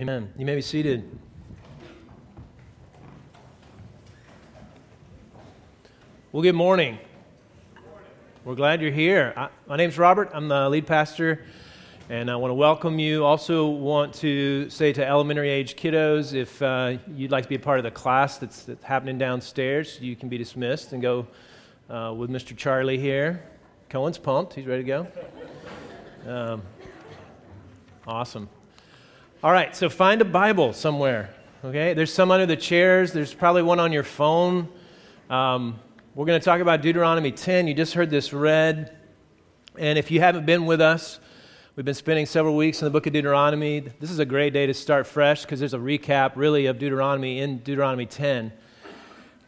Amen. You may be seated. Well, good morning. We're glad you're here. I, my name's Robert. I'm the lead pastor, and I want to welcome you. Also, want to say to elementary age kiddos, if uh, you'd like to be a part of the class that's, that's, happening downstairs, you can be dismissed and go uh, with Mr. Charlie here. Cohen's pumped. He's ready to go. Um, awesome. All right, so find a Bible somewhere. Okay, there's some under the chairs. There's probably one on your phone. Um, we're going to talk about Deuteronomy 10. You just heard this read. And if you haven't been with us, we've been spending several weeks in the book of Deuteronomy. This is a great day to start fresh because there's a recap, really, of Deuteronomy in Deuteronomy 10.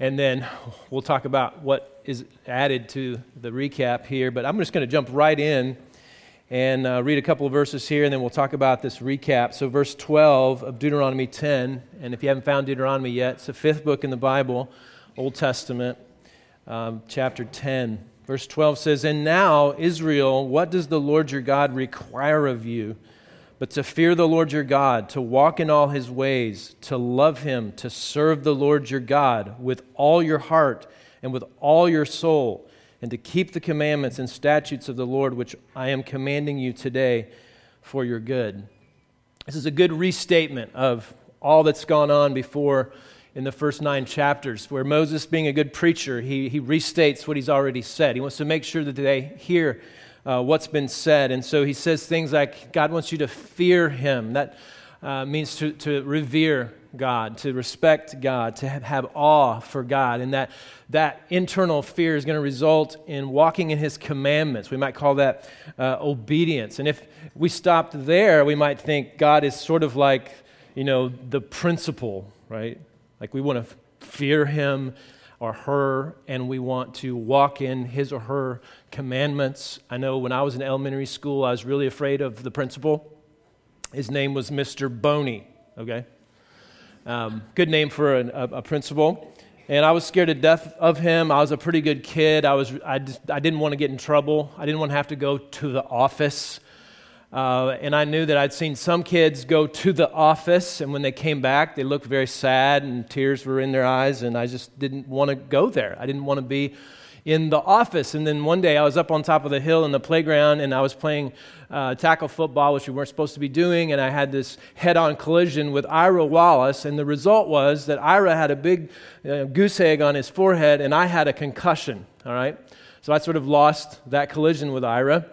And then we'll talk about what is added to the recap here. But I'm just going to jump right in and uh, read a couple of verses here, and then we'll talk about this recap. So, verse 12 of Deuteronomy 10, and if you haven't found Deuteronomy yet, it's the fifth book in the Bible, Old Testament, um, chapter 10. Verse 12 says, And now, Israel, what does the Lord your God require of you? But to fear the Lord your God, to walk in all his ways, to love him, to serve the Lord your God with all your heart and with all your soul and to keep the commandments and statutes of the Lord, which I am commanding you today for your good. This is a good restatement of all that's gone on before in the first nine chapters, where Moses, being a good preacher, he, he restates what he's already said. He wants to make sure that they hear uh, what's been said. And so he says things like, God wants you to fear him. That uh, means to, to revere God, to respect God, to have, awe for God. And that, that internal fear is going to result in walking in His commandments. We might call that uh, obedience. And if we stopped there, we might think God is sort of like, you know, the principal, right? Like we want to fear Him or her, and we want to walk in his or her commandments. I know when I was in elementary school, I was really afraid of the principal. His name was Mr. Boney, okay? Um, good name for a, a, a, principal. And I was scared to death of him. I was a pretty good kid. I, was, I, just, I didn't want to get in trouble. I didn't want to have to go to the office. Uh, and I knew that I'd seen some kids go to the office, and when they came back, they looked very sad and tears were in their eyes, and I just didn't want to go there. I didn't want to be in the office. And then one day I was up on top of the hill in the playground and I was playing uh, tackle football, which we weren't supposed to be doing. And I had this head on collision with Ira Wallace. And the result was that Ira had a big uh, goose egg on his forehead and I had a concussion. All right? So I sort of lost that collision with Ira.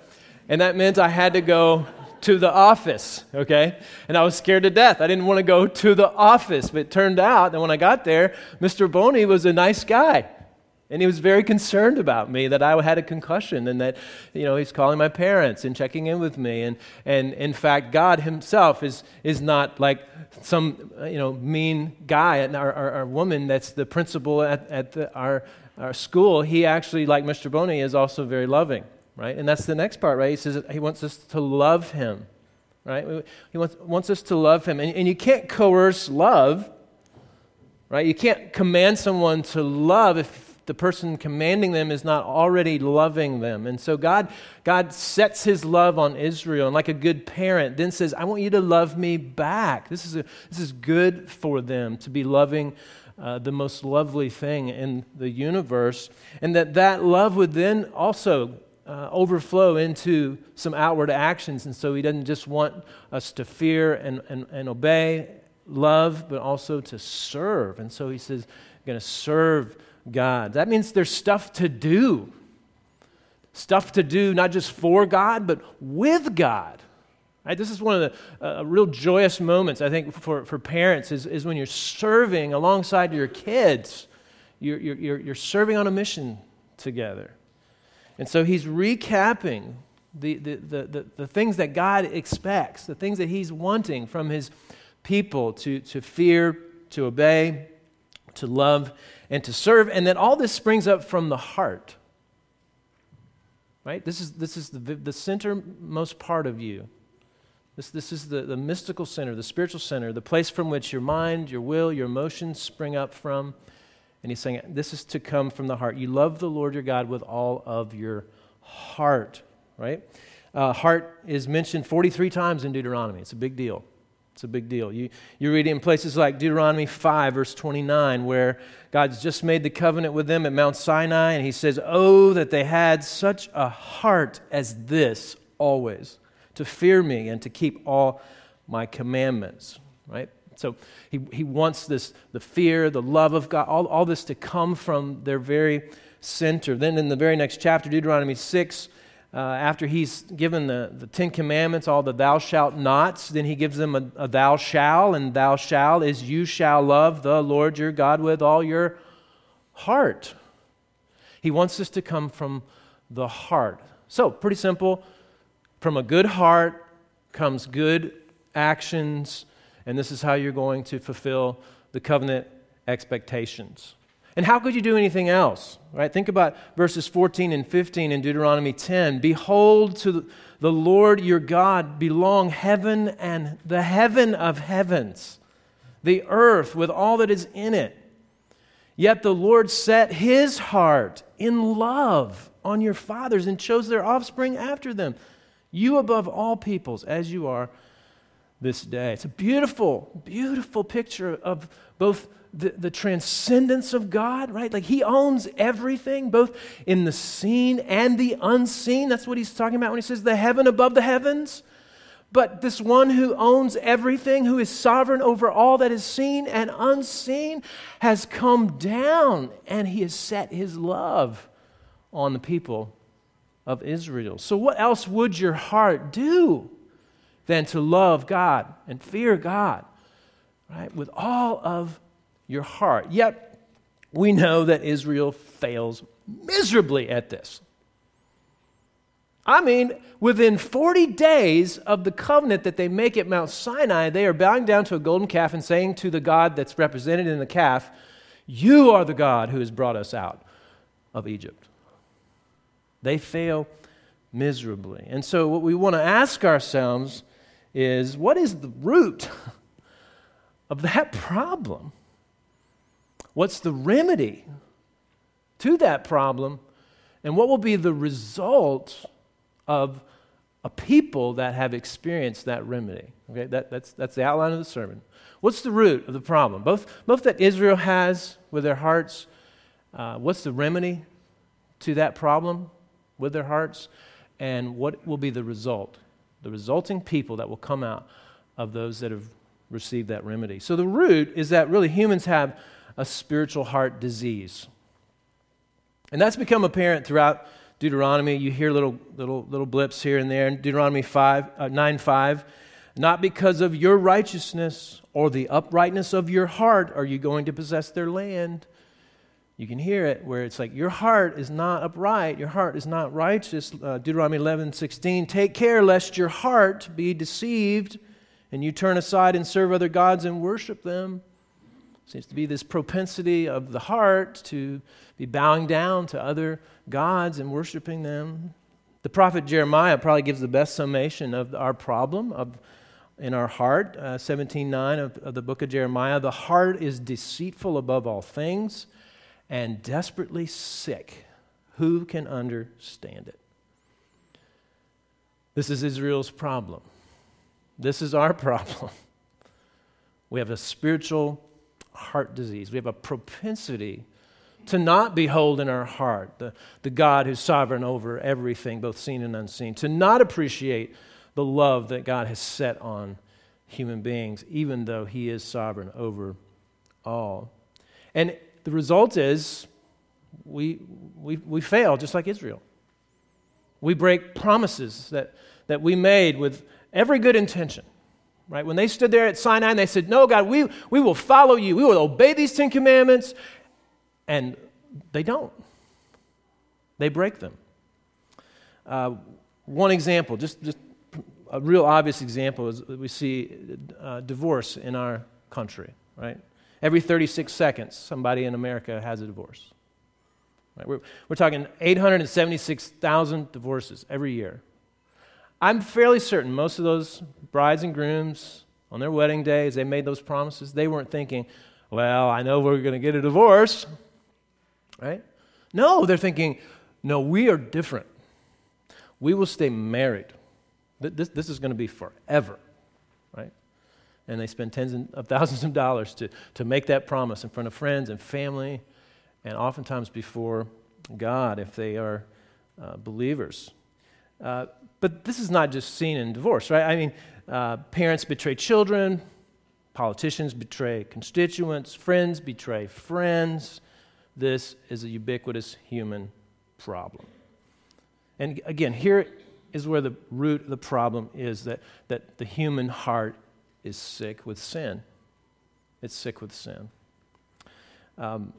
And that meant I had to go to the office, okay? And I was scared to death. I didn't want to go to the office. But it turned out that when I got there, Mr. Boney was a nice guy. And he was very concerned about me that I had a concussion and that, you know, he's calling my parents and checking in with me. And, and in fact, God himself is, is not like some, you know, mean guy or, or, or woman that's the principal at, at the, our, our school. He actually, like Mr. Boney, is also very loving, right? And that's the next part, right? He says he wants us to love him, right? He wants, wants us to love him. And, and you can't coerce love, right? You can't command someone to love if the person commanding them is not already loving them. And so God, God sets his love on Israel, and like a good parent, then says, I want you to love me back. This is, a, this is good for them to be loving uh, the most lovely thing in the universe. And that that love would then also uh, overflow into some outward actions. And so he doesn't just want us to fear and, and, and obey, love, but also to serve. And so he says, I'm going to serve God. That means there's stuff to do. Stuff to do, not just for God, but with God. Right? This is one of the uh, real joyous moments, I think, for, for parents, is, is when you're serving alongside your kids. You're, you're, you're serving on a mission together. And so he's recapping the, the, the, the, the things that God expects, the things that he's wanting from his people to, to fear, to obey, to love, and to serve. And then all this springs up from the heart. Right? This is, this is the, the centermost part of you. This, this is the, the mystical center, the spiritual center, the place from which your mind, your will, your emotions spring up from. And he's saying, This is to come from the heart. You love the Lord your God with all of your heart, right? Uh, heart is mentioned 43 times in Deuteronomy. It's a big deal. It's a big deal. You, you read it in places like Deuteronomy 5, verse 29, where God's just made the covenant with them at Mount Sinai, and he says, Oh, that they had such a heart as this always, to fear me and to keep all my commandments. Right? So he, he wants this, the fear, the love of God, all, all this to come from their very center. Then in the very next chapter, Deuteronomy 6, uh, after he's given the, the Ten Commandments, all the thou shalt nots, then he gives them a, a thou shall, and thou shall is you shall love the Lord your God with all your heart. He wants this to come from the heart. So, pretty simple. From a good heart comes good actions, and this is how you're going to fulfill the covenant expectations. And how could you do anything else? Right? Think about verses 14 and 15 in Deuteronomy 10. Behold, to the Lord your God belong heaven and the heaven of heavens, the earth with all that is in it. Yet the Lord set his heart in love on your fathers and chose their offspring after them, you above all peoples, as you are this day. It's a beautiful, beautiful picture of both the, the transcendence of God, right? Like He owns everything, both in the seen and the unseen. That's what He's talking about when He says the heaven above the heavens. But this one who owns everything, who is sovereign over all that is seen and unseen, has come down and He has set His love on the people of Israel. So, what else would your heart do than to love God and fear God, right? With all of your heart. Yet, we know that Israel fails miserably at this. I mean, within 40 days of the covenant that they make at Mount Sinai, they are bowing down to a golden calf and saying to the God that's represented in the calf, You are the God who has brought us out of Egypt. They fail miserably. And so, what we want to ask ourselves is what is the root of that problem? What's the remedy to that problem? And what will be the result of a people that have experienced that remedy? Okay, that, that's, that's the outline of the sermon. What's the root of the problem? Both, both that Israel has with their hearts, uh, what's the remedy to that problem with their hearts? And what will be the result? The resulting people that will come out of those that have received that remedy. So the root is that really humans have a spiritual heart disease. And that's become apparent throughout Deuteronomy. You hear little, little, little blips here and there in Deuteronomy 5, uh, 9 5. Not because of your righteousness or the uprightness of your heart are you going to possess their land. You can hear it where it's like, your heart is not upright, your heart is not righteous. Uh, Deuteronomy 11 16. Take care lest your heart be deceived and you turn aside and serve other gods and worship them. Seems to be this propensity of the heart to be bowing down to other gods and worshiping them. The prophet Jeremiah probably gives the best summation of our problem of, in our heart. Uh, 17.9 of, of the book of Jeremiah. The heart is deceitful above all things and desperately sick. Who can understand it? This is Israel's problem. This is our problem. We have a spiritual heart disease. We have a propensity to not behold in our heart the, the God who's sovereign over everything, both seen and unseen, to not appreciate the love that God has set on human beings, even though He is sovereign over all. And the result is we, we, we fail just like Israel. We break promises that, that we made with every good intention right? When they stood there at Sinai and they said, No, God, we, we will follow you. We will obey these Ten Commandments. And they don't, they break them. Uh, one example, just, just a real obvious example, is we see uh, divorce in our country, right? Every 36 seconds, somebody in America has a divorce. Right? We're, we're talking 876,000 divorces every year. I'm fairly certain most of those brides and grooms on their wedding day, as they made those promises, they weren't thinking, well, I know we're going to get a divorce, right? No, they're thinking, no, we are different. We will stay married. This, this is going to be forever? And they spend tens of thousands of dollars to, to make that promise in front of friends and family, and oftentimes before God if they are uh, believers. Uh, but this is not just seen in divorce, right? I mean, uh, parents betray children, politicians betray constituents, friends betray friends. This is a ubiquitous human problem. And again, here is where the root of the problem is that, that the human heart is sick with sin. It's sick with sin. Um,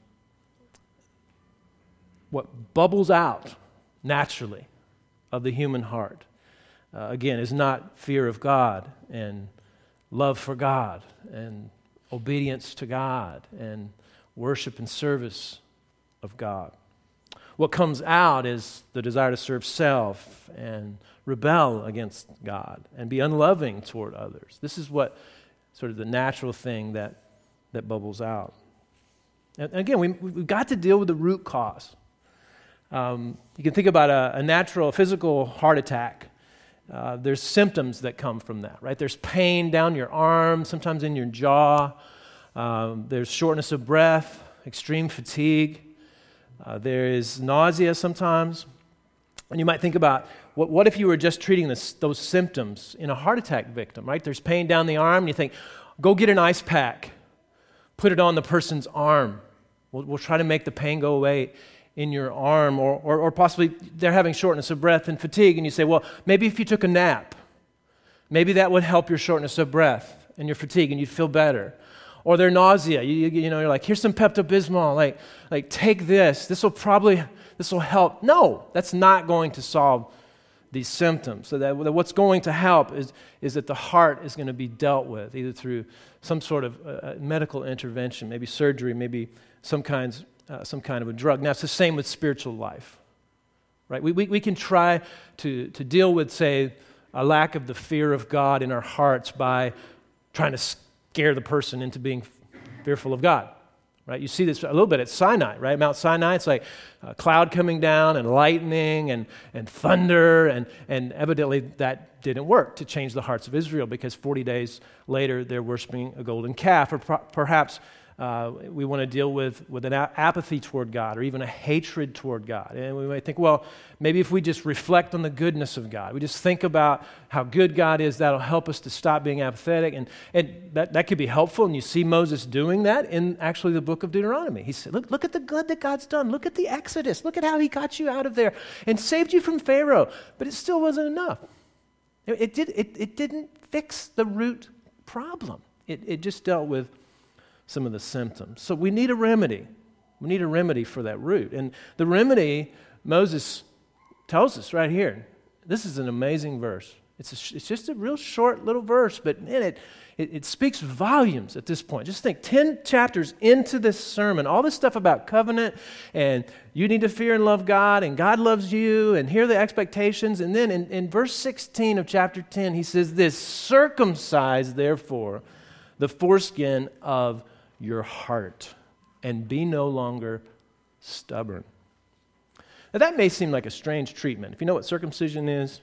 what bubbles out naturally of the human heart, uh, again, is not fear of God and love for God and obedience to God and worship and service of God. What comes out is the desire to serve self and rebel against God and be unloving toward others. This is what sort of the natural thing that, that bubbles out. And again, we, we've got to deal with the root cause. Um, you can think about a, a natural physical heart attack. Uh, there's symptoms that come from that, right? There's pain down your arm, sometimes in your jaw. Um, there's shortness of breath, extreme fatigue. Uh, there is nausea sometimes. And you might think about what, what if you were just treating this, those symptoms in a heart attack victim, right? There's pain down the arm, and you think, go get an ice pack, put it on the person's arm. We'll, we'll try to make the pain go away in your arm, or, or, or possibly they're having shortness of breath and fatigue, and you say, well, maybe if you took a nap, maybe that would help your shortness of breath and your fatigue, and you'd feel better or their nausea. You, you, you know, you're like, here's some Pepto Bismol. Like, like, take this. This will probably, this will help. No, that's not going to solve these symptoms. So that, what's going to help is, is that the heart is going to be dealt with either through some sort of uh, uh, medical intervention, maybe surgery, maybe some kinds, uh, some kind of a drug. Now, it's the same with spiritual life, right? We, we, we can try to, to deal with, say, a lack of the fear of God in our hearts by trying to scare the person into being fearful of God. Right? You see this a little bit at Sinai, right? Mount Sinai, it's like a cloud coming down and lightning and, and thunder, and, and evidently that didn't work to change the hearts of Israel because 40 days later they're worshiping a golden calf. Or perhaps uh, we want to deal with, with an apathy toward God or even a hatred toward God. And we might think, well, maybe if we just reflect on the goodness of God, we just think about how good God is, that'll help us to stop being apathetic. And, and that, that could be helpful. And you see Moses doing that in actually the book of Deuteronomy. He said, look, look at the good that God's done. Look at the Exodus. Look at how he got you out of there and saved you from Pharaoh. But it still wasn't enough. It, it did, it, it didn't fix the root problem, it, it just dealt with some of the symptoms. So we need a remedy. We need a remedy for that root. And the remedy, Moses tells us right here. This is an amazing verse. It's, a, it's just a real short little verse, but in it, it, it speaks volumes at this point. Just think 10 chapters into this sermon, all this stuff about covenant, and you need to fear and love God, and God loves you, and here are the expectations. And then in, in verse 16 of chapter 10, he says, This circumcise, therefore, the foreskin of your heart and be no longer stubborn. Now, that may seem like a strange treatment. If you know what circumcision is,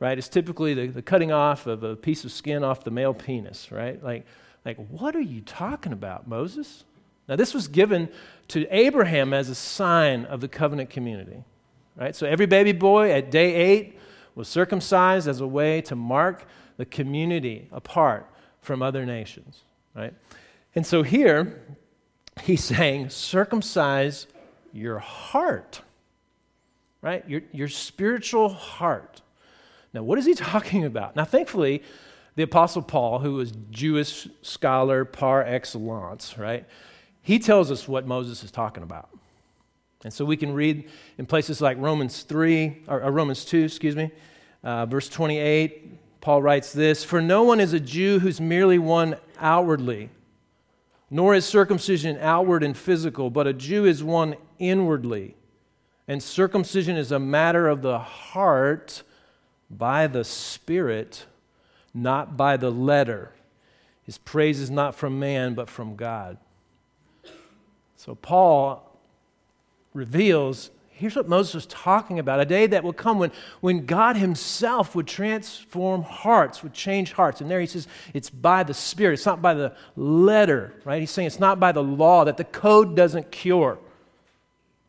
right, it's typically the, the cutting off of a piece of skin off the male penis, right? Like, like, what are you talking about, Moses? Now, this was given to Abraham as a sign of the covenant community, right? So, every baby boy at day eight was circumcised as a way to mark the community apart from other nations, right? And so here, he's saying, circumcise your heart, right? Your, your spiritual heart. Now, what is he talking about? Now, thankfully, the Apostle Paul, who was Jewish scholar par excellence, right? He tells us what Moses is talking about. And so we can read in places like Romans 3, or, or Romans 2, excuse me, uh, verse 28. Paul writes this For no one is a Jew who's merely one outwardly nor is circumcision outward and physical, but a Jew is one inwardly. And circumcision is a matter of the heart by the Spirit, not by the letter. His praise is not from man, but from God. So Paul reveals Here's what Moses was talking about a day that will come when, when God Himself would transform hearts, would change hearts. And there he says it's by the Spirit, it's not by the letter, right? He's saying it's not by the law, that the code doesn't cure.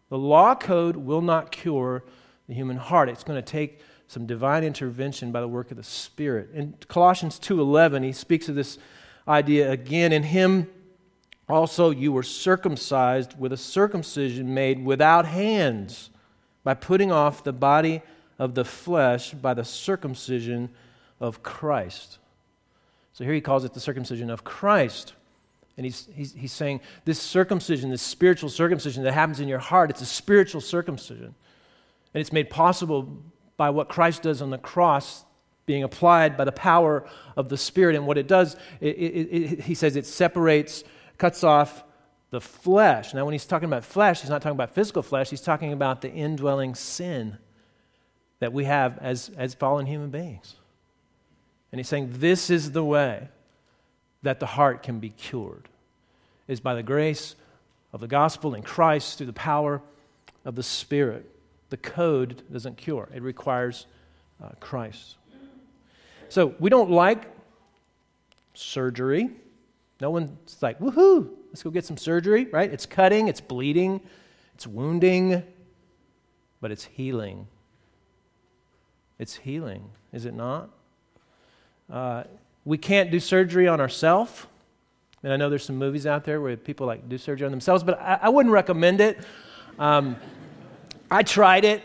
The law code will not cure the human heart. It's going to take some divine intervention by the work of the Spirit. In Colossians 2:11, he speaks of this idea again. In him also you were circumcised with a circumcision made without hands, by putting off the body of the flesh by the circumcision of Christ. So here he calls it the circumcision of Christ. And he's, he's, he's saying this circumcision, this spiritual circumcision that happens in your heart, it's a spiritual circumcision. And it's made possible by what Christ does on the cross being applied by the power of the Spirit. And what it does, it, it, it, he says it separates, cuts off the flesh. Now, when he's talking about flesh, he's not talking about physical flesh, he's talking about the indwelling sin that we have as, as fallen human beings. And he's saying this is the way that the heart can be cured, is by the grace of the gospel in Christ through the power of the Spirit. The code doesn't cure, it requires uh, Christ. So we don't like surgery. No one's like, woohoo, let's go get some surgery, right? It's cutting, it's bleeding, it's wounding, but it's healing. It's healing, is it not? Uh, we can't do surgery on ourselves. And I know there's some movies out there where people like do surgery on themselves, but I, I wouldn't recommend it. Um, I tried it.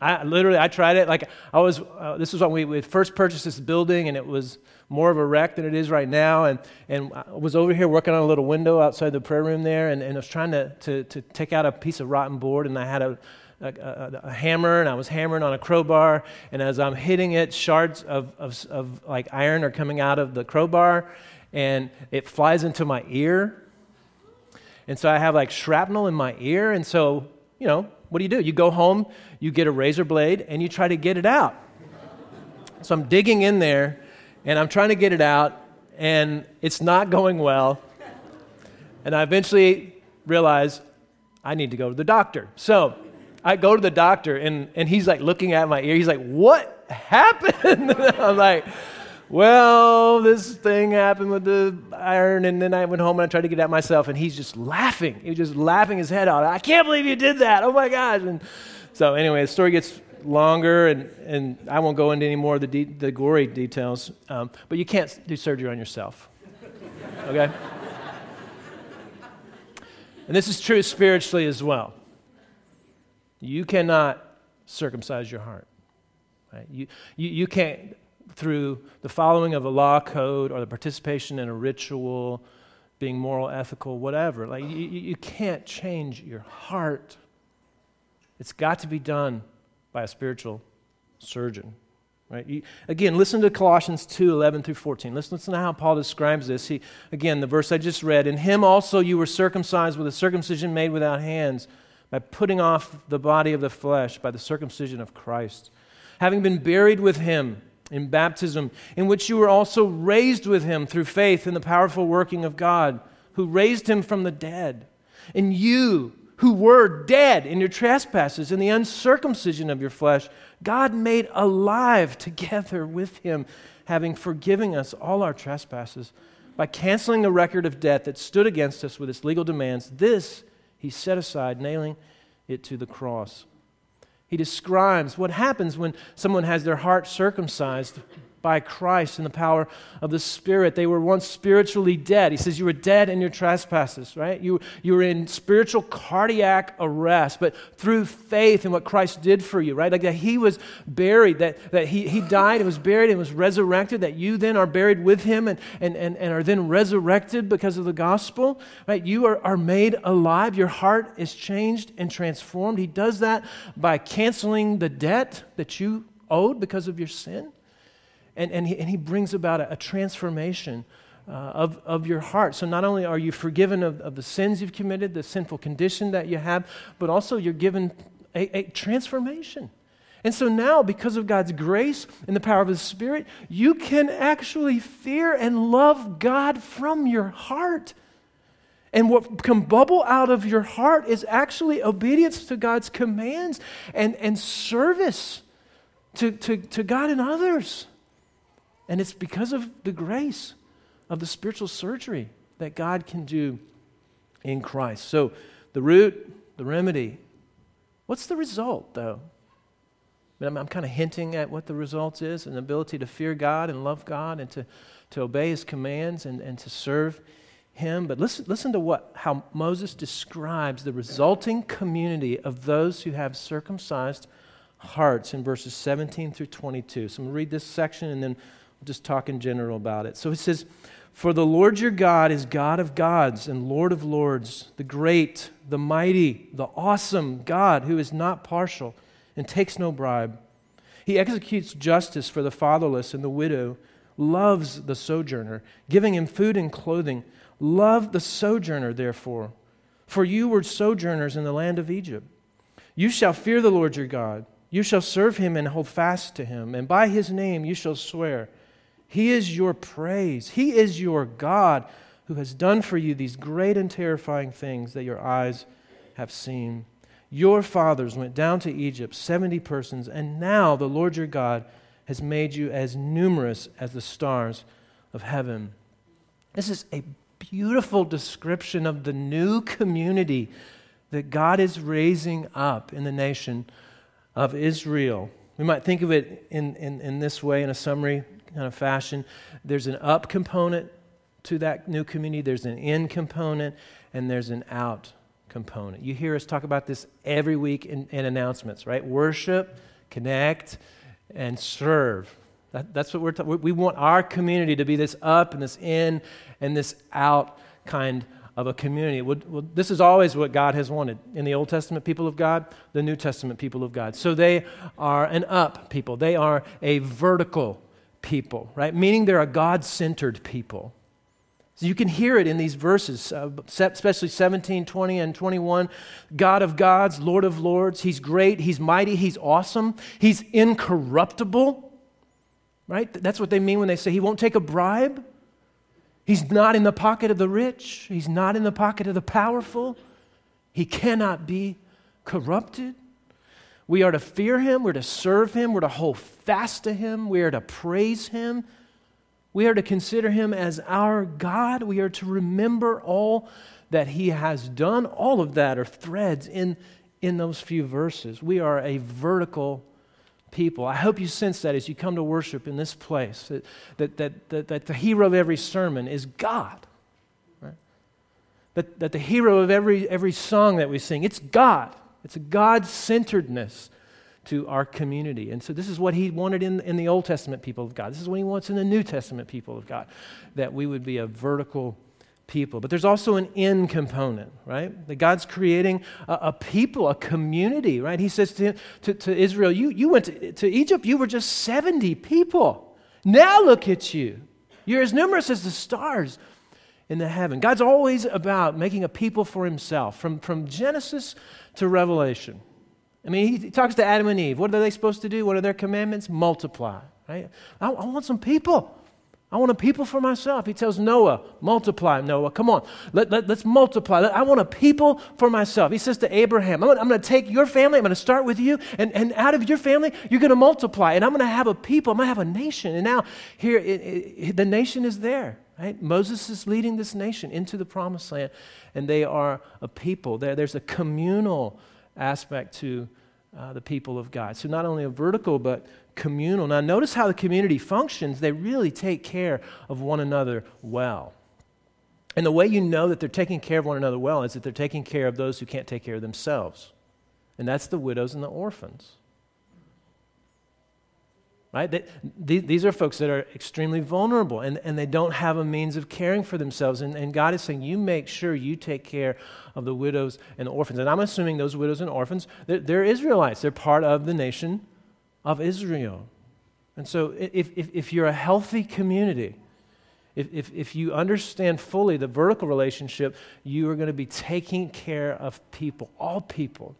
I literally, I tried it. Like I was, uh, this was when we, we first purchased this building, and it was more of a wreck than it is right now. And, and I was over here working on a little window outside the prayer room there, and, and I was trying to, to, to take out a piece of rotten board, and I had a, a, a, a, hammer, and I was hammering on a crowbar. And as I'm hitting it, shards of, of, of like iron are coming out of the crowbar, and it flies into my ear. And so I have like shrapnel in my ear, and so you know what do you do? You go home, you get a razor blade, and you try to get it out. So I'm digging in there, and I'm trying to get it out, and it's not going well. And I eventually realize I need to go to the doctor. So I go to the doctor, and, and he's like looking at my ear. He's like, What happened? I'm like, well, this thing happened with the iron, and then I went home and I tried to get at myself, and he's just laughing. He was just laughing his head out. I can't believe you did that. Oh my gosh. And so, anyway, the story gets longer, and, and I won't go into any more of the, de- the gory details, um, but you can't do surgery on yourself. Okay? and this is true spiritually as well. You cannot circumcise your heart. Right? You, you, you can't through the following of a law code or the participation in a ritual, being moral, ethical, whatever. Like, you, you can't change your heart. It's got to be done by a spiritual surgeon. Right? You, again, listen to Colossians 2 11 through 14. Listen, listen to how Paul describes this. He, again, the verse I just read In him also you were circumcised with a circumcision made without hands, by putting off the body of the flesh by the circumcision of Christ, having been buried with him in baptism, in which you were also raised with him through faith in the powerful working of God, who raised him from the dead. And you, who were dead in your trespasses and the uncircumcision of your flesh, God made alive together with him, having forgiven us all our trespasses by canceling the record of debt that stood against us with its legal demands. This he set aside, nailing it to the cross. He describes what happens when someone has their heart circumcised by Christ in the power of the Spirit. They were once spiritually dead. He says, You were dead in your trespasses, right? You, you were in spiritual cardiac arrest, but through faith in what Christ did for you, right? Like that He was buried, that, that he, he died and was buried and was resurrected, that you then are buried with Him and, and, and, and are then resurrected because of the gospel, right? You are, are made alive. Your heart is changed and transformed. He does that by canceling the debt that you owed because of your sin. And, and, he, and he brings about a, a transformation uh, of, of your heart. So not only are you forgiven of, of the sins you've committed, the sinful condition that you have, but also you're given a, a transformation. And so now, because of God's grace and the power of His Spirit, you can actually fear and love God from your heart. And what can bubble out of your heart is actually obedience to God's commands and, and service to, to, to God and others. And it's because of the grace of the spiritual surgery that God can do in Christ. So, the root, the remedy. What's the result, though? I'm, I'm kind of hinting at what the result is an ability to fear God and love God and to, to obey His commands and, and to serve Him. But listen, listen to what, how Moses describes the resulting community of those who have circumcised hearts in verses 17 through 22. So I'm going to read this section and then just talk in general about it. So it says, For the Lord your God is God of gods and Lord of lords, the great, the mighty, the awesome God who is not partial and takes no bribe. He executes justice for the fatherless and the widow, loves the sojourner, giving him food and clothing. Love the sojourner, therefore, for you were sojourners in the land of Egypt. You shall fear the Lord your God. You shall serve him and hold fast to him, and by his name you shall swear. He is your praise. He is your God who has done for you these great and terrifying things that your eyes have seen. Your fathers went down to Egypt, 70 persons, and now the Lord your God has made you as numerous as the stars of heaven. This is a beautiful description of the new community that God is raising up in the nation of Israel. We might think of it in, in, in this way, in a summary kind of fashion. There's an up component to that new community, there's an in component, and there's an out component. You hear us talk about this every week in, in announcements, right? Worship, connect, and serve. That, that's what we're talking. We want our community to be this up and this in and this out kind of a community. This is always what God has wanted in the Old Testament people of God, the New Testament people of God. So they are an up people. They are a vertical people, right? Meaning they're a God centered people. So you can hear it in these verses, uh, especially 17, 20, and 21. God of gods, Lord of lords. He's great, He's mighty, He's awesome, He's incorruptible. Right? That's what they mean when they say He won't take a bribe. He's not in the pocket of the rich, He's not in the pocket of the powerful. He cannot be corrupted. We are to fear Him, we're to serve Him, we're to hold fast to Him, we are to praise Him. We are to consider him as our God. We are to remember all that he has done. All of that are threads in, in those few verses. We are a vertical people. I hope you sense that as you come to worship in this place, that, that, that, that, that the hero of every sermon is God. Right? That, that the hero of every, every song that we sing, it's God. It's a God centeredness to our community. And so, this is what he wanted in, in the Old Testament people of God. This is what he wants in the New Testament people of God, that we would be a vertical people. But there's also an in component, right? That God's creating a, a people, a community, right? He says to, to, to Israel, you, you went to, to Egypt, you were just 70 people. Now look at you. You're as numerous as the stars in the heaven. God's always about making a people for himself, from, from Genesis to Revelation. I mean, he talks to Adam and Eve. What are they supposed to do? What are their commandments? Multiply. Right? I, I want some people. I want a people for myself. He tells Noah, multiply, Noah. Come on, let, let, us multiply. I want a people for myself. He says to Abraham, I'm, I'm going to take your family, I'm going to start with you, and, and out of your family, you're going to multiply, and I'm going to have a people, I'm going to have a nation. And now, here, it, it, the nation is there. Right? Moses is leading this nation into the promised land, and they are a people. There, there's a communal aspect to uh, the people of God. So, not only a vertical, but communal. Now, notice how the community functions. They really take care of one another well. And the way you know that they're taking care of one another well is that they're taking care of those who can't take care of themselves. And that's the widows and the orphans. Right? They, these are folks that are extremely vulnerable and, and they don't have a means of caring for themselves. And, and God is saying, You make sure you take care of the widows and the orphans. And I'm assuming those widows and orphans, they're, they're Israelites, they're part of the nation of Israel. And so if, if, if you're a healthy community, if, if, if you understand fully the vertical relationship, you are going to be taking care of people, all people.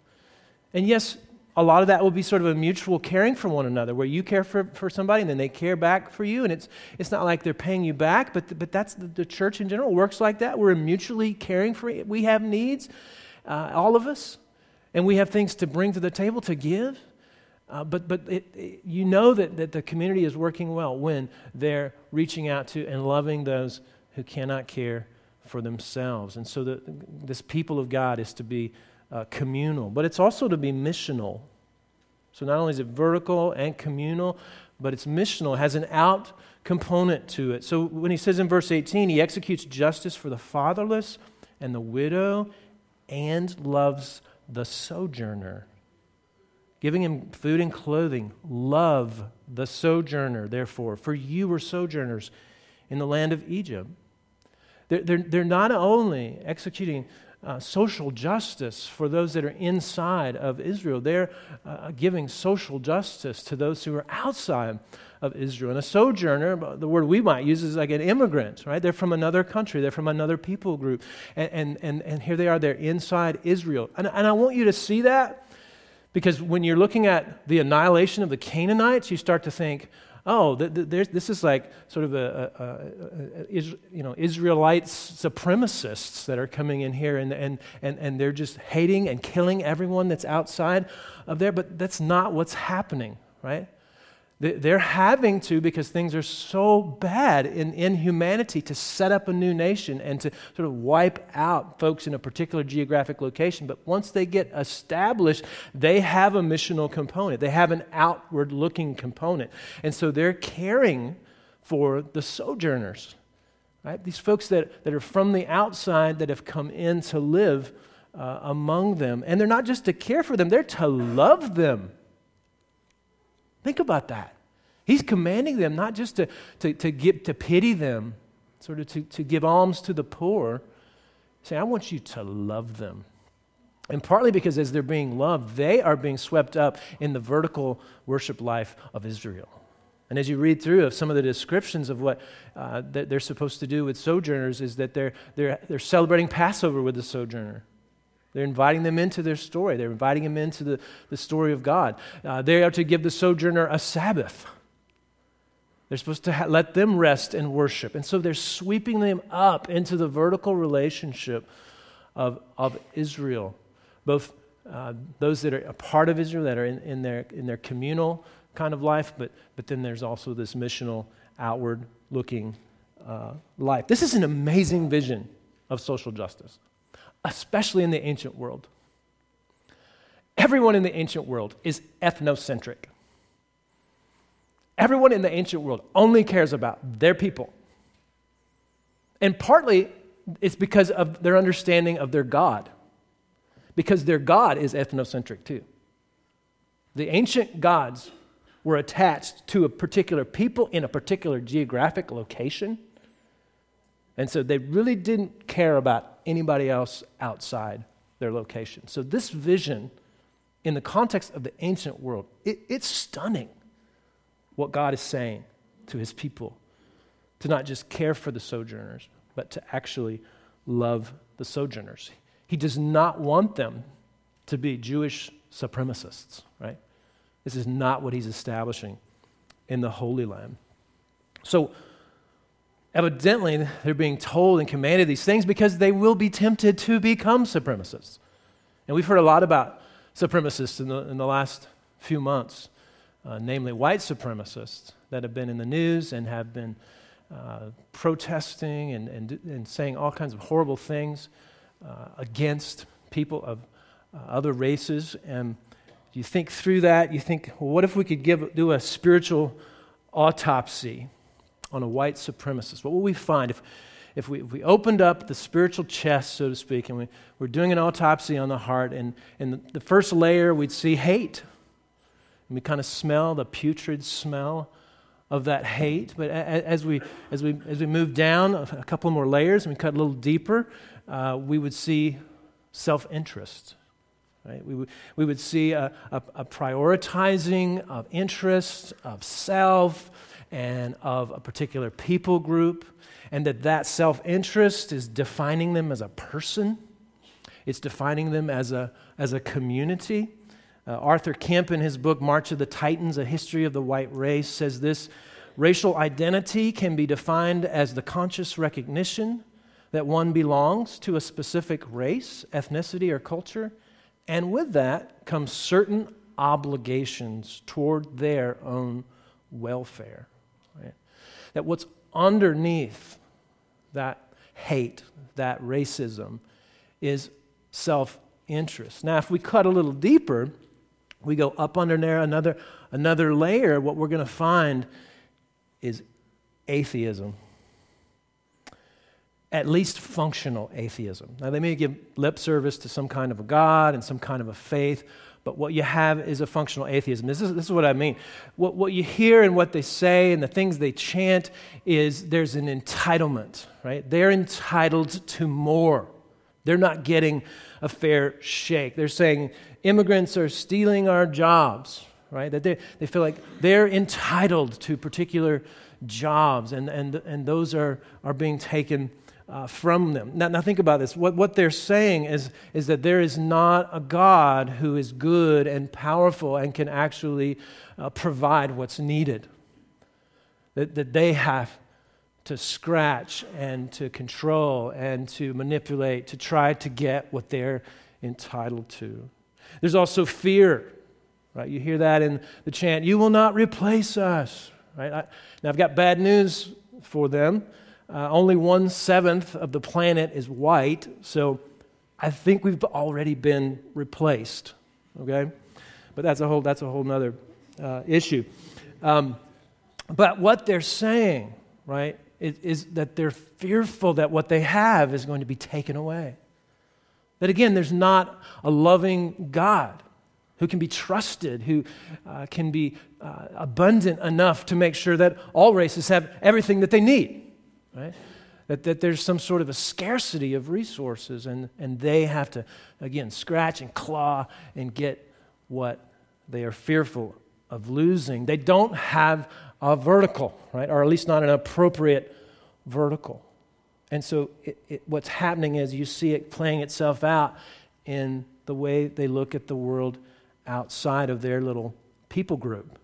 And yes, a lot of that will be sort of a mutual caring for one another, where you care for, for somebody and then they care back for you. And it's, it's not like they're paying you back, but, but that's the, the church in general works like that. We're mutually caring for We have needs, uh, all of us, and we have things to bring to the table to give. Uh, but but it, it, you know that, that the community is working well when they're reaching out to and loving those who cannot care for themselves. And so the, this people of God is to be uh, communal, but it's also to be missional. So not only is it vertical and communal, but it's missional, it has an out component to it. So when he says in verse 18, he executes justice for the fatherless and the widow and loves the sojourner, giving him food and clothing. Love the sojourner, therefore, for you were sojourners in the land of Egypt. They're, they're, they're not only executing uh, social justice for those that are inside of Israel. They're uh, giving social justice to those who are outside of Israel. And a sojourner, the word we might use is like an immigrant, right? They're from another country, they're from another people group. And, and, and, and here they are, they're inside Israel. And, and I want you to see that because when you're looking at the annihilation of the Canaanites, you start to think, oh, th- th- this is like sort of a, a, a, a, you know, Israelites supremacists that are coming in here and, and, and, and they're just hating and killing everyone that's outside of there. But that's not what's happening, right? They're having to, because things are so bad in, in humanity, to set up a new nation and to sort of wipe out folks in a particular geographic location. But once they get established, they have a missional component, they have an outward looking component. And so they're caring for the sojourners, right? These folks that, that are from the outside that have come in to live uh, among them. And they're not just to care for them, they're to love them. Think about that. He's commanding them not just to, to, to, give, to pity them, sort of to, to give alms to the poor. Say, I want you to love them. And partly because as they're being loved, they are being swept up in the vertical worship life of Israel. And as you read through of some of the descriptions of what uh, they're supposed to do with sojourners, is that they're, they're, they're celebrating Passover with the sojourner. They're inviting them into their story. They're inviting them into the, the story of God. Uh, they are to give the sojourner a Sabbath. They're supposed to ha- let them rest and worship. And so they're sweeping them up into the vertical relationship of, of Israel, both uh, those that are a part of Israel, that are in, in, their, in their communal kind of life, but, but then there's also this missional, outward looking uh, life. This is an amazing vision of social justice especially in the ancient world. Everyone in the ancient world is ethnocentric. Everyone in the ancient world only cares about their people. And partly it's because of their understanding of their God, because their God is ethnocentric too. The ancient gods were attached to a particular people in a particular geographic location. And so they really didn't care about anybody else outside their location. So, this vision, in the context of the ancient world, it, it's stunning what God is saying to his people to not just care for the sojourners, but to actually love the sojourners. He does not want them to be Jewish supremacists, right? This is not what he's establishing in the Holy Land. So, Evidently, they're being told and commanded these things because they will be tempted to become supremacists. And we've heard a lot about supremacists in the, in the last few months, uh, namely white supremacists that have been in the news and have been uh, protesting and, and, and, saying all kinds of horrible things uh, against people of uh, other races. And you think through that, you think, well, what if we could give, do a spiritual autopsy on a white supremacist, what will we find if, if, we, if we opened up the spiritual chest, so to speak, and we, we're doing an autopsy on the heart, and, the, the first layer we'd see hate. And we kind of smell the putrid smell of that hate. But as we, as we, as we move down a couple more layers and we cut a little deeper, uh, we would see self interest. Right? We, would, we would see a, a, a prioritizing of interest, of self, and of a particular people group, and that that self interest is defining them as a person, it's defining them as a, as a community. Uh, Arthur Kemp, in his book March of the Titans A History of the White Race, says this racial identity can be defined as the conscious recognition that one belongs to a specific race, ethnicity, or culture, and with that comes certain obligations toward their own welfare. That what's underneath that hate, that racism, is self interest. Now, if we cut a little deeper, we go up under there another, another layer, what we're going to find is atheism. At least functional atheism. Now, they may give lip service to some kind of a God and some kind of a faith, but what you have is a functional atheism. This is, this is what I mean. What, what you hear and what they say and the things they chant is there's an entitlement, right? They're entitled to more. They're not getting a fair shake. They're saying immigrants are stealing our jobs, right? That they, they feel like they're entitled to particular jobs and, and, and those are, are being taken uh, from them. Now, now, think about this. What, what they're saying is, is that there is not a God who is good and powerful and can actually uh, provide what's needed. That, that they have to scratch and to control and to manipulate to try to get what they're entitled to. There's also fear, right? You hear that in the chant, You will not replace us, right? I, now, I've got bad news for them. Uh, only one seventh of the planet is white, so I think we've already been replaced, okay? But that's a whole, that's a whole other uh, issue. Um, but what they're saying, right, is, is that they're fearful that what they have is going to be taken away. That again, there's not a loving God who can be trusted, who uh, can be uh, abundant enough to make sure that all races have everything that they need, right? That, that there's some sort of a scarcity of resources, and, and they have to, again, scratch and claw and get what they are fearful of losing. They don't have a vertical, right? Or at least not an appropriate vertical. And so it, it, what's happening is you see it playing itself out in the way they look at the world outside of their little people group.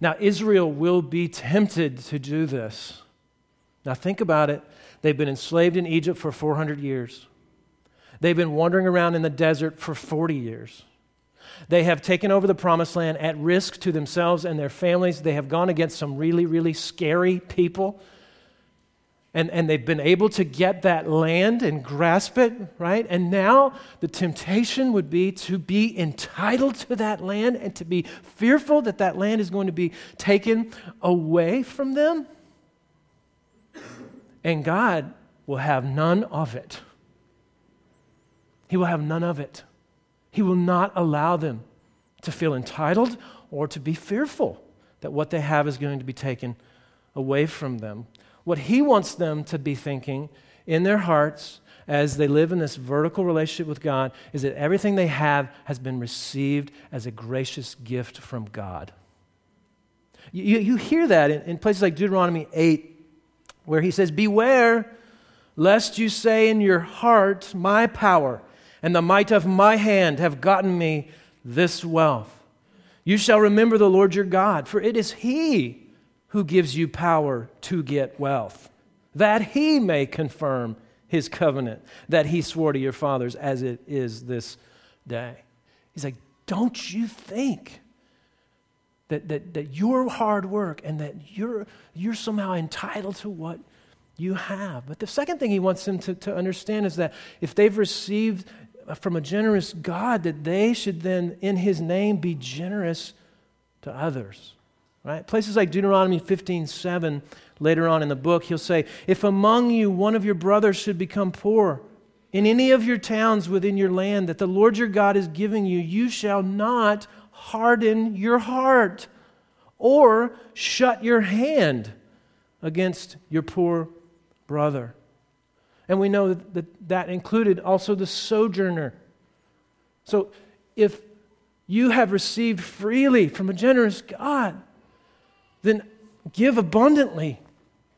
Now, Israel will be tempted to do this. Now, think about it. They've been enslaved in Egypt for 400 years. They've been wandering around in the desert for 40 years. They have taken over the promised land at risk to themselves and their families. They have gone against some really, really scary people. And, and they've been able to get that land and grasp it, right? And now the temptation would be to be entitled to that land and to be fearful that that land is going to be taken away from them. And God will have none of it. He will have none of it. He will not allow them to feel entitled or to be fearful that what they have is going to be taken away from them. What He wants them to be thinking in their hearts as they live in this vertical relationship with God is that everything they have has been received as a gracious gift from God. You, you hear that in, in places like Deuteronomy 8, where He says, Beware lest you say in your heart, My power and the might of my hand have gotten me this wealth. You shall remember the Lord your God, for it is He who gives you power to get wealth, that He may confirm His covenant that He swore to your fathers as it is this day. He's like, Don't you think that, that, that your hard work and that you're, you're somehow entitled to what you have? But the second thing He wants them to, to understand is that if they've received from a generous God that they should then, in His name, be generous to others. Right? Places like Deuteronomy 15 7, later on in the book, he'll say, If among you one of your brothers should become poor, in any of your towns within your land that the Lord your God is giving you, you shall not harden your heart or shut your hand against your poor brother. And we know that that included also the sojourner. So if you have received freely from a generous God, then give abundantly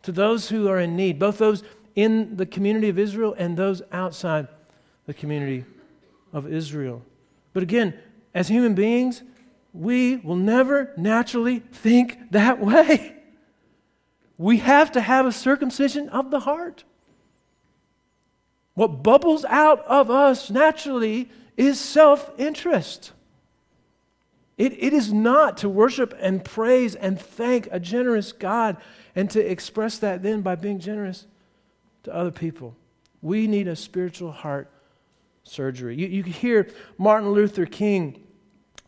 to those who are in need, both those in the community of Israel and those outside the community of Israel. But again, as human beings, we will never naturally think that way. We have to have a circumcision of the heart. What bubbles out of us naturally is self interest. It, it is not to worship and praise and thank a generous God and to express that then by being generous to other people. We need a spiritual heart surgery. You, you hear Martin Luther King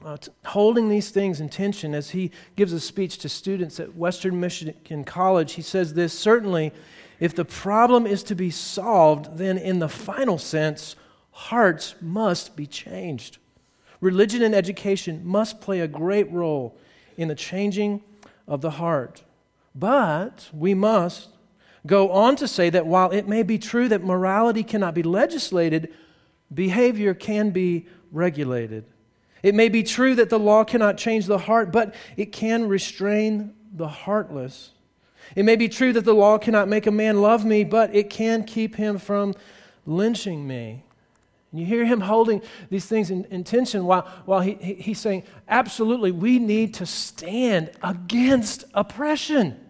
uh, t- holding these things in tension as he gives a speech to students at Western Michigan College. He says this certainly, if the problem is to be solved, then in the final sense, hearts must be changed. Religion and education must play a great role in the changing of the heart. But we must go on to say that while it may be true that morality cannot be legislated, behavior can be regulated. It may be true that the law cannot change the heart, but it can restrain the heartless. It may be true that the law cannot make a man love me, but it can keep him from lynching me. And you hear him holding these things in, in tension while, while he, he, he's saying, absolutely, we need to stand against oppression.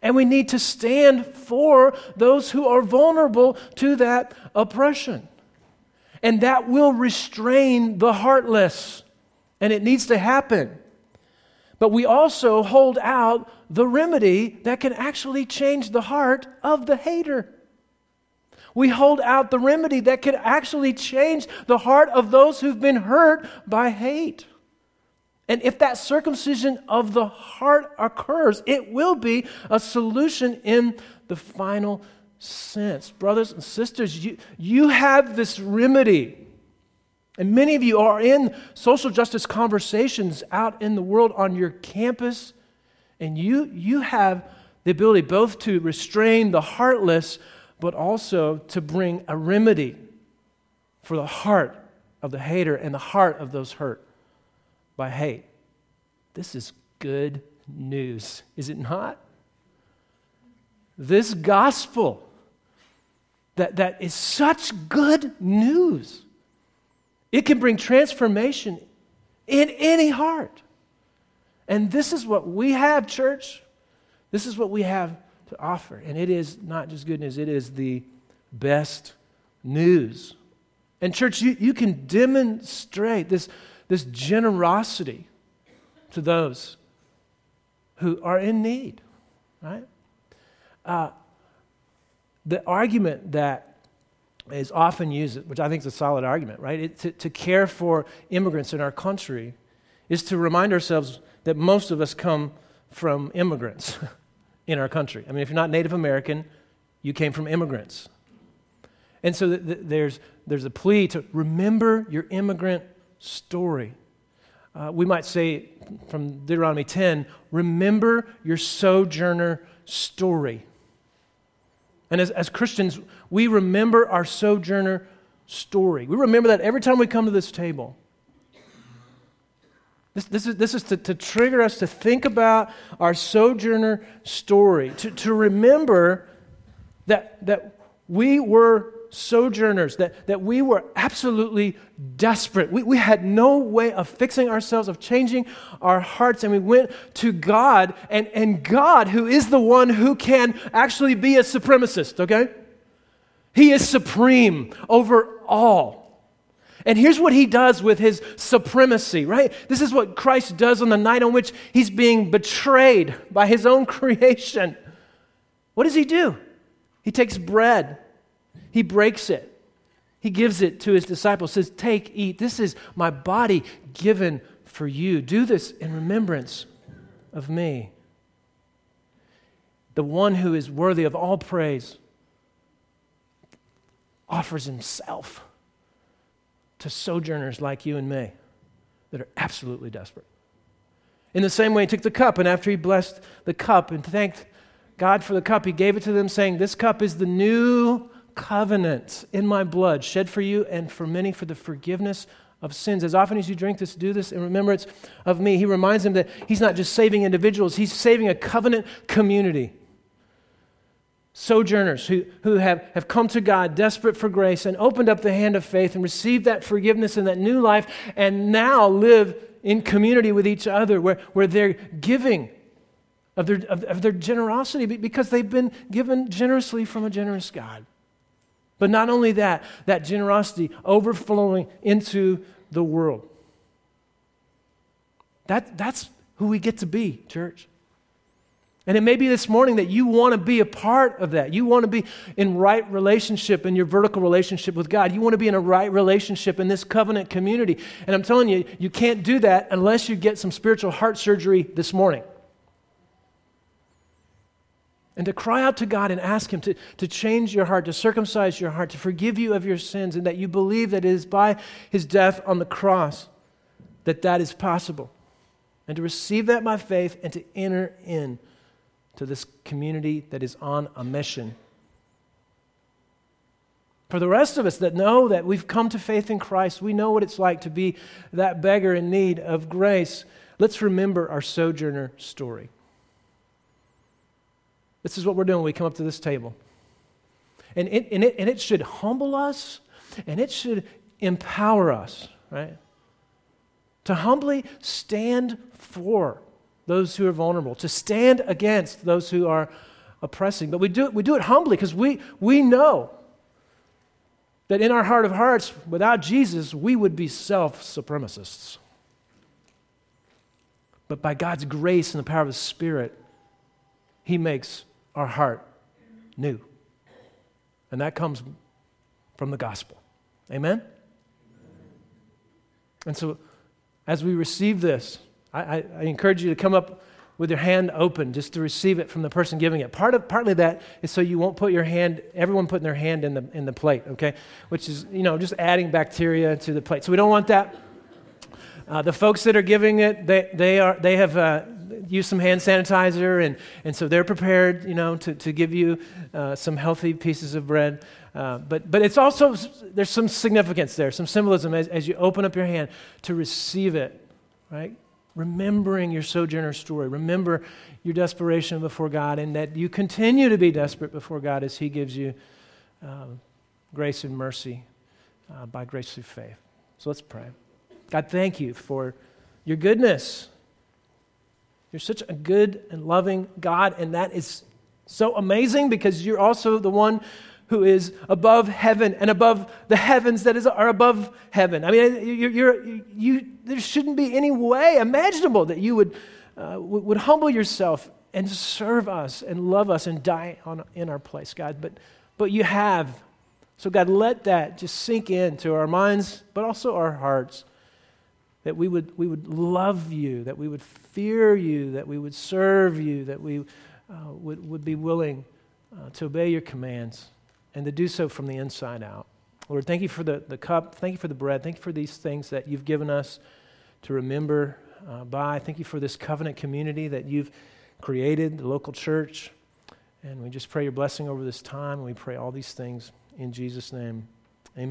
And we need to stand for those who are vulnerable to that oppression. And that will restrain the heartless. And it needs to happen. But we also hold out the remedy that can actually change the heart of the hater. We hold out the remedy that can actually change the heart of those who've been hurt by hate. And if that circumcision of the heart occurs, it will be a solution in the final sense. Brothers and sisters, you, you have this remedy. And many of you are in social justice conversations out in the world on your campus, and you, you have the ability both to restrain the heartless, but also to bring a remedy for the heart of the hater and the heart of those hurt by hate. This is good news, is it not? This gospel that, that is such good news. It can bring transformation in any heart. And this is what we have, church. This is what we have to offer. And it is not just good news, it is the best news. And, church, you, you can demonstrate this this generosity to those who are in need, right? Uh, the argument that is often used, which I think is a solid argument, right? It, to, to care for immigrants in our country is to remind ourselves that most of us come from immigrants in our country. I mean, if you're not Native American, you came from immigrants. And so th- th- there's, there's a plea to remember your immigrant story. Uh, we might say from Deuteronomy 10 remember your sojourner story. And as, as Christians, we remember our sojourner story. We remember that every time we come to this table. This, this is, this is to, to trigger us to think about our sojourner story, to, to remember that, that we were sojourners, that, that we were absolutely desperate. We, we had no way of fixing ourselves, of changing our hearts, and we went to God, and, and God, who is the one who can actually be a supremacist, okay? He is supreme over all. And here's what he does with his supremacy, right? This is what Christ does on the night on which he's being betrayed by his own creation. What does he do? He takes bread he breaks it. He gives it to his disciples, says, Take, eat. This is my body given for you. Do this in remembrance of me. The one who is worthy of all praise offers himself to sojourners like you and me that are absolutely desperate. In the same way, he took the cup, and after he blessed the cup and thanked God for the cup, he gave it to them, saying, This cup is the new covenant in my blood, shed for you and for many for the forgiveness of sins. As often as you drink this, do this in remembrance of me. He reminds them that he's not just saving individuals, he's saving a covenant community. sojourners who, who have, have come to God desperate for grace and opened up the hand of faith and received that forgiveness and that new life and now live in community with each other where, where they're giving of their, of, of their generosity because they've been given generously from a generous God. But not only that, that generosity overflowing into the world. That, that's who we get to be, church. And it may be this morning that you want to be a part of that. You want to be in right relationship in your vertical relationship with God. You want to be in a right relationship in this covenant community. And I'm telling you, you can't do that unless you get some spiritual heart surgery this morning. And to cry out to God and ask Him to, to change your heart, to circumcise your heart, to forgive you of your sins, and that you believe that it is by His death on the cross that that is possible. And to receive that by faith and to enter in to this community that is on a mission. For the rest of us that know that we've come to faith in Christ, we know what it's like to be that beggar in need of grace. Let's remember our sojourner story. This is what we're doing when we come up to this table. And it, and it, and it should humble us and it should empower us, right? To humbly stand for those who are vulnerable, to stand against those who are oppressing. But we do it, we do it humbly because we, we know that in our heart of hearts, without Jesus, we would be self supremacists. But by God's grace and the power of His Spirit, He makes our heart new. And that comes from the gospel. Amen? And so, as we receive this, I, I, I, encourage you to come up with your hand open just to receive it from the person giving it. Part of, partly that is so you won't put your hand, everyone putting their hand in the, in the plate, okay? Which is, you know, just adding bacteria to the plate. So we don't want that. Uh, the folks that are giving it, they, they, are, they have uh, use some hand sanitizer, and, and so they're prepared, you know, to, to give you uh, some healthy pieces of bread. Uh, but, but it's also, there's some significance there, some symbolism as, as you open up your hand to receive it, right? Remembering your sojourner story. Remember your desperation before God, and that you continue to be desperate before God as He gives you uh, grace and mercy uh, by grace through faith. So let's pray. God, thank you for your goodness. You're such a good and loving God, and that is so amazing because you're also the one who is above heaven and above the heavens that is, are above heaven. I mean, you're, you're, you, there shouldn't be any way imaginable that you would, uh, would, humble yourself and serve us and love us and die on, in our place, God. But, but you have. So, God, let that just sink into our minds, but also our hearts that we would, we would love you, that we would fear you, that we would serve you, that we uh, would, would be willing uh, to obey your commands and to do so from the inside out. Lord, thank you for the, the cup. Thank you for the bread. Thank you for these things that you've given us to remember uh, by. Thank you for this covenant community that you've created, the local church. And we just pray your blessing over this time. And we pray all these things in Jesus' name.